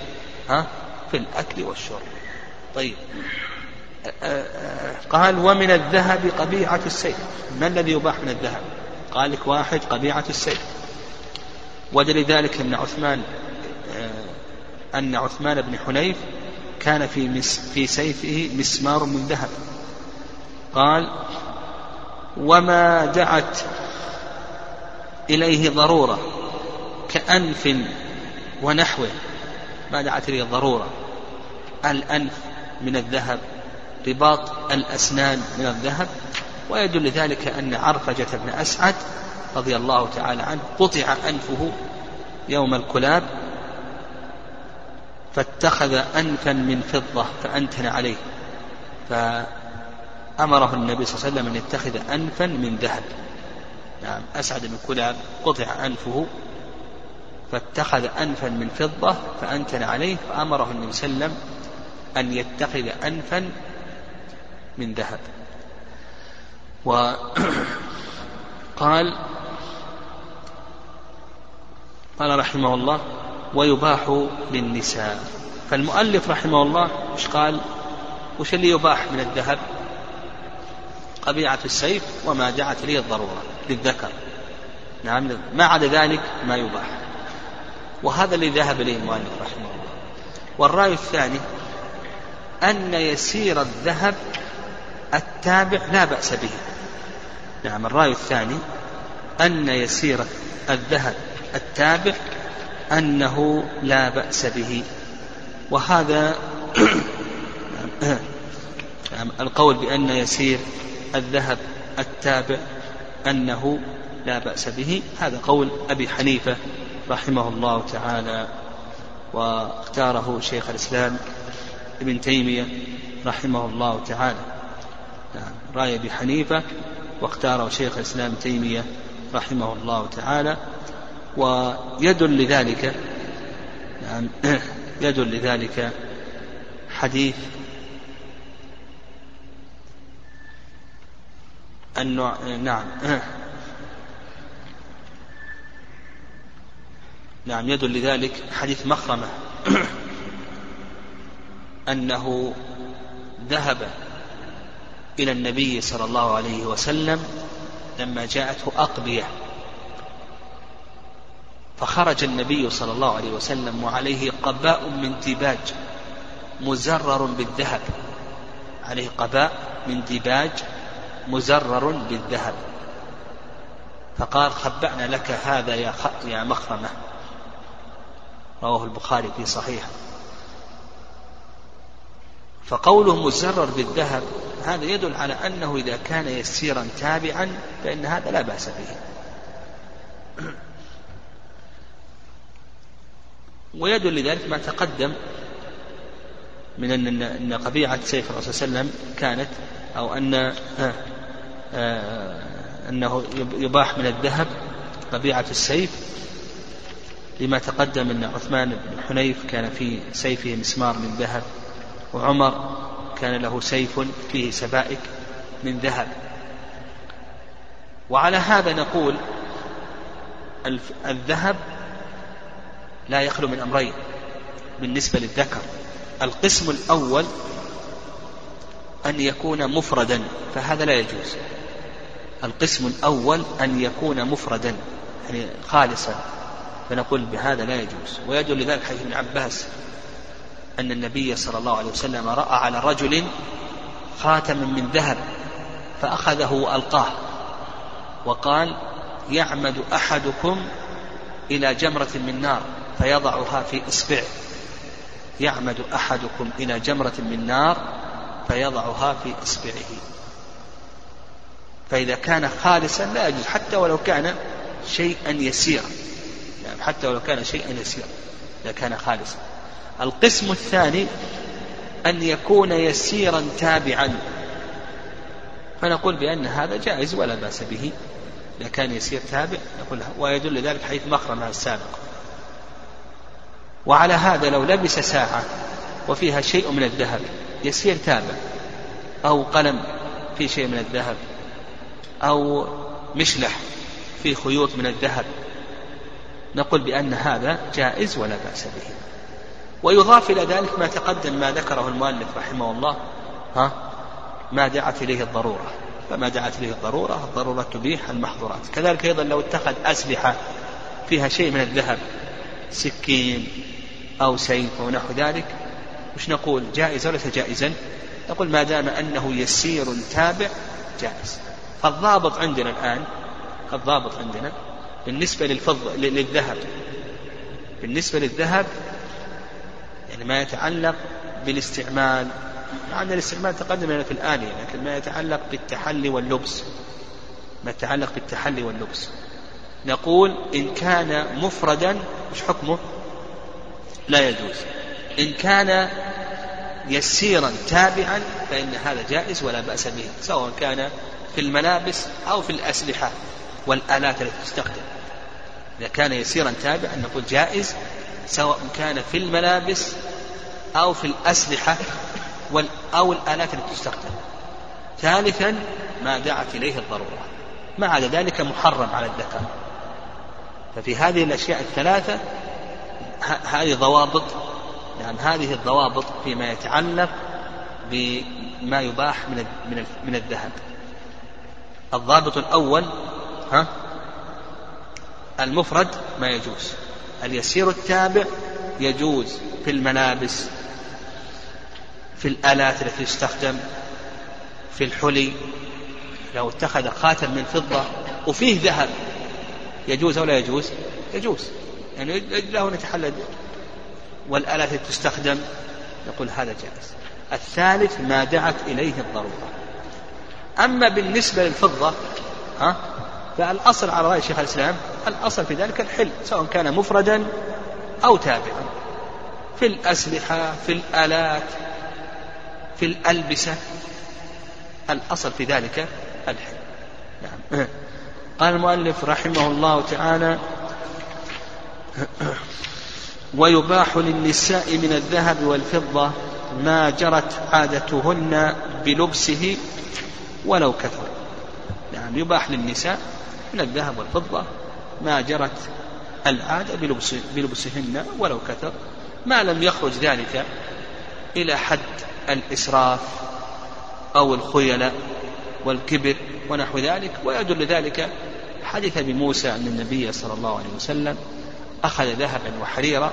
ها؟ في الأكل والشرب. طيب. قال ومن الذهب قبيعة السيف. ما الذي يباح من الذهب؟ قال لك واحد قبيعة السيف. ودليل ذلك أن عثمان أن عثمان بن حنيف كان في مس في سيفه مسمار من ذهب. قال وما دعت إليه ضرورة كأنف ونحوه ما دعت إليه ضرورة الأنف من الذهب رباط الأسنان من الذهب ويدل ذلك أن عرفجة بن أسعد رضي الله تعالى عنه قطع أنفه يوم الكلاب فاتخذ أنفا من فضة فأنتن عليه. فأمره النبي صلى الله عليه وسلم أن يتخذ أنفا من ذهب. نعم أسعد بن كلاب قطع أنفه فاتخذ أنفا من فضة فأنتن عليه فأمره النبي صلى الله عليه وسلم أن يتخذ أنفا من ذهب. وقال قال رحمه الله ويباح للنساء. فالمؤلف رحمه الله وش قال؟ وش اللي يباح من الذهب؟ قبيعة السيف وما دعت إليه الضرورة للذكر. نعم ما عدا ذلك ما يباح. وهذا اللي ذهب إليه المؤلف رحمه الله. والرأي الثاني أن يسير الذهب التابع لا بأس به. نعم الرأي الثاني أن يسير الذهب التابع أنه لا بأس به. وهذا القول بأن يسير الذهب التابع أنه لا بأس به هذا قول أبي حنيفة رحمه الله تعالى واختاره شيخ الإسلام ابن تيمية رحمه الله تعالى. نعم رأي أبي حنيفة واختاره شيخ الإسلام تيمية رحمه الله تعالى. ويدل لذلك نعم يدل لذلك حديث النوع نعم نعم يدل لذلك حديث مخرمة. أنه ذهب إلى النبي صلى الله عليه وسلم لما جاءته أقبية. فخرج النبي صلى الله عليه وسلم وعليه قباء من ديباج مزرر بالذهب. عليه قباء من ديباج مزرر بالذهب. فقال خبأنا لك هذا يا يا مخرمة. رواه البخاري في صحيحه. فقوله مزرر بالذهب هذا يدل على أنه إذا كان يسيرا تابعا فإن هذا لا بأس به. ويدل لذلك ما تقدم من أن أن قبيعة سيف الرسول صلى الله عليه وسلم كانت أو أن آه، آه، أنه يباح من الذهب قبيعة السيف لما تقدم أن عثمان بن حنيف كان في سيفه مسمار من ذهب وعمر كان له سيف فيه سبائك من ذهب. وعلى هذا نقول الذهب لا يخلو من أمرين بالنسبة للذكر. القسم الأول أن يكون مفردا فهذا لا يجوز. القسم الأول أن يكون مفردا يعني خالصا. فنقول بهذا لا يجوز. ويدل لذلك حديث ابن عباس أن النبي صلى الله عليه وسلم رأى على رجل خاتما من ذهب فأخذه وألقاه وقال يعمد أحدكم إلى جمرة من نار فيضعها في إصبعه يعمد أحدكم إلى جمرة من نار فيضعها في إصبعه. فإذا كان خالصا لا يجوز حتى ولو كان شيئا يسيرا. يعني حتى ولو كان شيئا يسيرا إذا كان خالصا. القسم الثاني أن يكون يسيرا تابعا. فنقول بأن هذا جائز ولا بأس به. إذا كان يسير تابع نقول ويدل ذلك حيث مخرمها السابق. وعلى هذا لو لبس ساعة وفيها شيء من الذهب يسير تابع. أو قلم في شيء من الذهب. أو مشلح في خيوط من الذهب. نقول بأن هذا جائز ولا بأس به. ويضاف إلى ذلك ما تقدم ما ذكره المؤلف رحمه الله ها؟ ما دعت إليه الضرورة. فما دعت إليه الضرورة الضرورة تبيح المحظورات. كذلك أيضا لو اتخذ أسلحة فيها شيء من الذهب سكين أو سيف أو نحو ذلك وش نقول؟ جائز وليس جائزا؟ نقول ما دام أنه يسير تابع جائز. فالضابط عندنا الآن الضابط عندنا بالنسبة للفضة للذهب. بالنسبة للذهب يعني ما يتعلق بالاستعمال مع أن الاستعمال تقدم لنا في الآنية لكن ما يتعلق بالتحلي واللبس. ما يتعلق بالتحلي واللبس. نقول إن كان مفردا مش حكمه؟ لا يجوز. إن كان يسيرا تابعا فإن هذا جائز ولا بأس به سواء كان في الملابس أو في الأسلحة. والآلات التي تستخدم. إذا كان يسيرا تابعا نقول جائز سواء كان في الملابس أو في الأسلحة أو الآلات التي تستخدم. ثالثا ما دعت إليه الضرورة. ما عدا ذلك محرم على الذكر ففي هذه الأشياء الثلاثة هذه ضوابط. يعني هذه الضوابط فيما يتعلق بما يباح من من الذهب. الضابط الأول ها؟ المفرد ما يجوز. اليسير التابع يجوز في الملابس في الآلات التي تستخدم في الحلي. لو اتخذ خاتم من فضة وفيه ذهب يجوز أو لا يجوز؟ يجوز. يعني له نتحلل والآلات التي تستخدم نقول هذا جائز. الثالث ما دعت إليه الضرورة. أما بالنسبة للفضة ها؟ فالأصل على رأي شيخ الإسلام الأصل في ذلك الحل سواء كان مفردا أو تابعا. في الأسلحة في الآلات في الألبسة الأصل في ذلك الحل. نعم. قال المؤلف رحمه الله تعالى ويباح للنساء من الذهب والفضة ما جرت عادتهن بلبسه ولو كثر. يعني يباح للنساء من الذهب والفضة ما جرت العادة بلبس بلبسهن ولو كثر ما لم يخرج ذلك إلى حد الإسراف أو الخيلاء والكبر ونحو ذلك. ويدل ذلك حدث بموسى أن النبي صلى الله عليه وسلم أخذ ذهبا وحريرا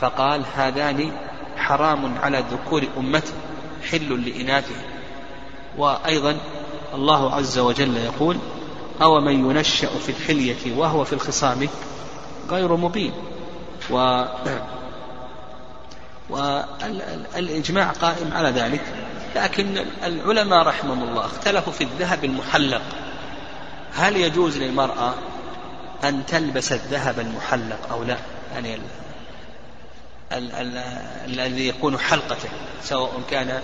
فقال هذان حرام على ذكور أمتي حل لإناثهم وأيضا الله عز وجل يقول أو من ينشأ في الحلية وهو في الخصام غير مبين. و والإجماع قائم على ذلك. لكن العلماء رحمهم الله اختلفوا في الذهب المحلق. هل يجوز للمرأة أن تلبس الذهب المحلق أو لا؟ يعني الذي يكون حلقة سواء كان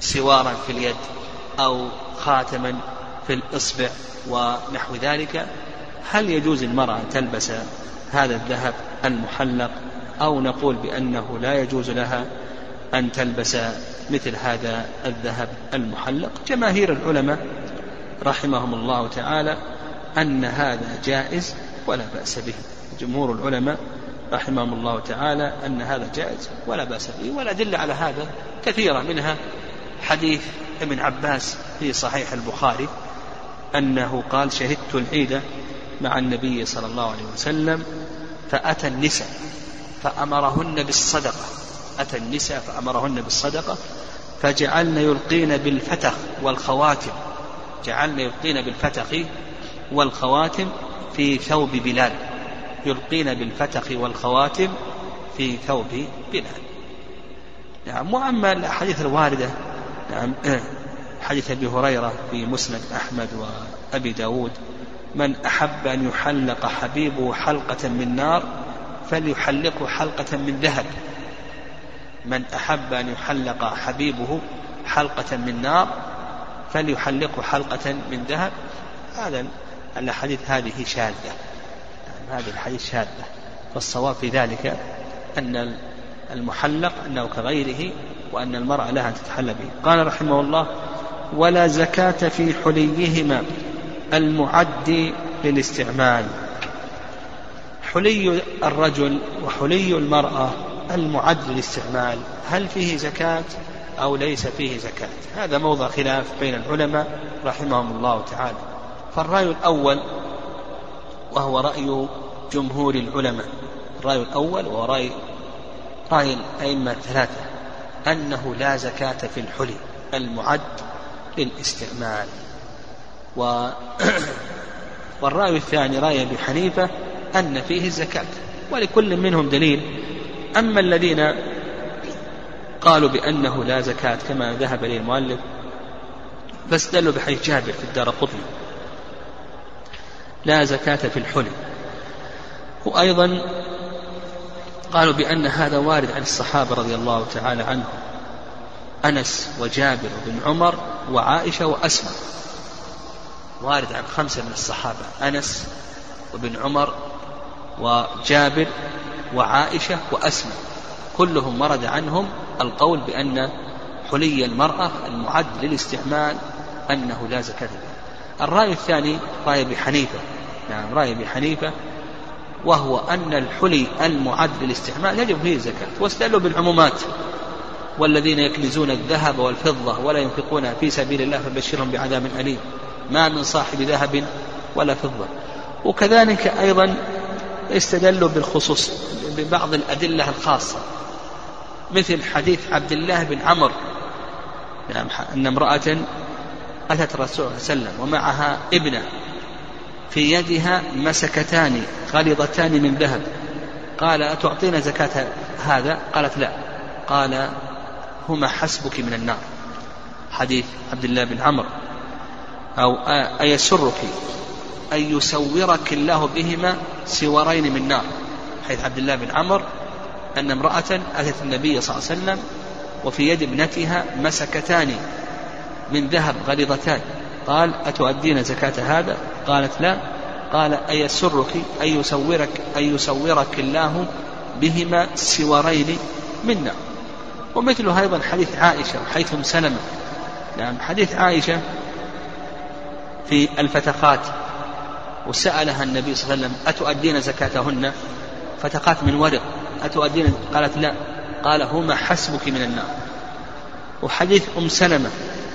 سوارا في اليد أو خاتما في الإصبع ونحو ذلك هل يجوز المرأة تلبس هذا الذهب المحلق؟ أو نقول بأنه لا يجوز لها أن تلبس مثل هذا الذهب المحلق؟ جماهير العلماء رحمهم الله تعالى أن هذا جائز ولا بأس به. جمهور العلماء رحمهم الله تعالى أن هذا جائز ولا بأس به. ولا دل على هذا كثيرة منها حديث ابن عباس في صحيح البخاري أنه قال شهدت العيد مع النبي صلى الله عليه وسلم فأتى النساء فأمرهن بالصدقة. أتى النساء فأمرهن بالصدقة. فجعلن يلقين بالفتخ والخواتم. جعلن يلقين بالفتخ والخواتم في ثوب بلال. يلقين بالفتخ والخواتم في ثوب بلال. نعم وأما الأحاديث الواردة نعم حديث أبي هريرة في مسند أحمد وأبي داود من أحب أن يحلق حبيبه حلقة من نار فليحلقه حلقة من ذهب. من أحب أن يحلق حبيبه حلقة من نار فليحلقه حلقة من ذهب. هذا الأحاديث هذه شاذة يعني هذه الحديث شاذة. فالصواب في ذلك أن المحلق أنه كغيره وأن المرأة لها أن تتحلى به. قال رحمه الله ولا زكاة في حليهما المعد للاستعمال. حلي الرجل وحلي المرأة المعد للاستعمال هل فيه زكاة أو ليس فيه زكاة؟ هذا موضع خلاف بين العلماء رحمهم الله تعالى. فالرأي الأول وهو رأي جمهور العلماء. الرأي الأول وهو رأي رأي الأئمة الثلاثة أنه لا زكاة في الحلي المعد للاستعمال. و والرأي الثاني رأي أبي حنيفة أن فيه الزكاة. ولكل منهم دليل. أما الذين قالوا بأنه لا زكاة كما ذهب إليه المؤلف فاستدلوا بحديث جابر في الدار قطني. لا زكاة في الحلي وأيضا قالوا بأن هذا وارد عن الصحابة رضي الله تعالى عنهم. أنس وجابر بن عمر وعائشة وأسماء. وارد عن خمسة من الصحابة أنس وابن عمر وجابر وعائشة وأسماء. كلهم ورد عنهم القول بأن حلي المرأة المعد للاستعمال أنه لا زكاة فيه الرأي الثاني رأي أبي حنيفة. نعم رأي أبي حنيفة. وهو أن الحلي المعد للاستعمال يجب فيه الزكاة. واستدلوا بالعمومات. والذين يكنزون الذهب والفضة ولا ينفقونها في سبيل الله فبشرهم بعذاب أليم. ما من صاحب ذهب ولا فضة. وكذلك أيضا استدلوا بالخصوص ببعض الأدلة الخاصة. مثل حديث عبد الله بن عمر أن امرأة أتت الرسول صلى الله عليه وسلم ومعها ابنة في يدها مسكتان غليظتان من ذهب. قال أتعطينا زكاة هذا؟ قالت لا. قال هما حسبك من النار. حديث عبد الله بن عمرو. أو أيسرك أن يسورك الله بهما سورين من نار. حيث عبد الله بن عمرو أن امرأة أتت النبي صلى الله عليه وسلم وفي يد ابنتها مسكتان من ذهب غليظتان. قال أتؤدين زكاة هذا؟ قالت لا. قال أيسرك أن يسورك أن يسورك الله بهما سورين من نار. ومثله أيضا حديث عائشة حيث سلمة نعم حديث عائشة في الفتخات وسألها النبي صلى الله عليه وسلم أتؤدين زكاتهن؟ فتقات من ورق. أتؤدين؟ قالت لا. قال هما حسبك من النار. وحديث أم سلمة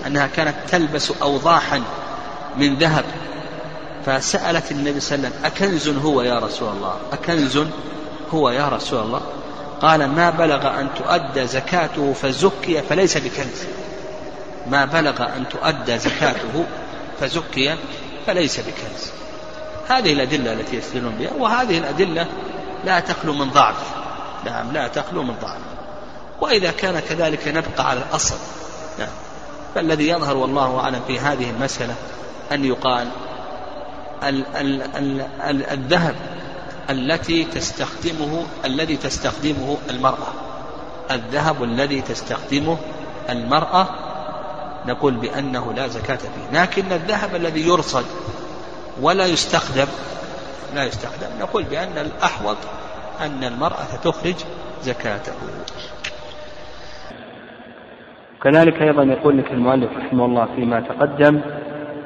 أنها كانت تلبس أوضاحا من ذهب فسألت النبي صلى الله عليه وسلم أكنز هو يا رسول الله؟ أكنز هو يا رسول الله؟ قال ما بلغ أن تؤدى زكاته فزكي فليس بكنز. ما بلغ أن تؤدى زكاته فزكي فليس بكنز. هذه الأدلة التي يستدلون بها وهذه الأدلة لا تخلو من ضعف. نعم لا تخلو من ضعف. وإذا كان كذلك نبقى على الأصل. نعم. فالذي يظهر والله أعلم في هذه المسألة أن يقال ال ال ال ال الذهب التي تستخدمه الذي تستخدمه المرأة. الذهب الذي تستخدمه المرأة نقول بأنه لا زكاة فيه. لكن الذهب الذي يرصد ولا يستخدم لا يستخدم نقول بأن الأحوط أن المرأة تخرج زكاته. كذلك أيضا يقول لك المؤلف رحمه الله فيما تقدم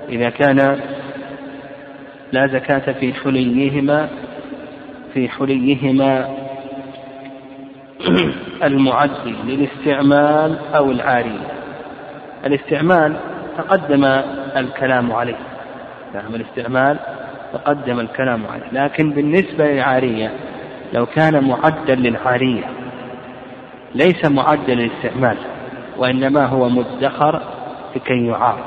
إذا كان لا زكاة في حليهما في حليهما المعد للاستعمال أو العارية الاستعمال تقدم الكلام عليه. نعم الاستعمال تقدم الكلام عليه. لكن بالنسبة للعارية لو كان معدا للعارية ليس معدا للاستعمال وإنما هو مدخر لكي يعار.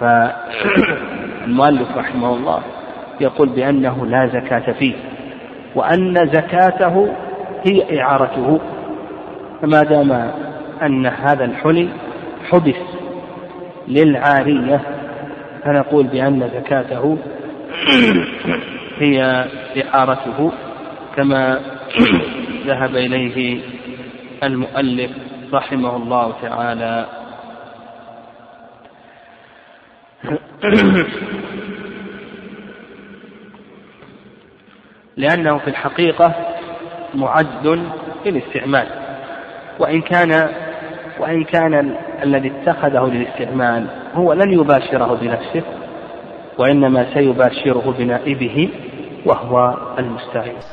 فالمؤلف رحمه الله يقول بأنه لا زكاة فيه. وأن زكاته هي إعارته. فما دام أن هذا الحلي حبس للعارية فنقول بأن زكاته هي إعارته كما ذهب إليه المؤلف رحمه الله تعالى. لأنه في الحقيقة معد للاستعمال. وإن كان وإن كان الذي اتخذه للاستعمال هو لن يباشره بنفسه وإنما سيباشره بنائبه وهو المستعين.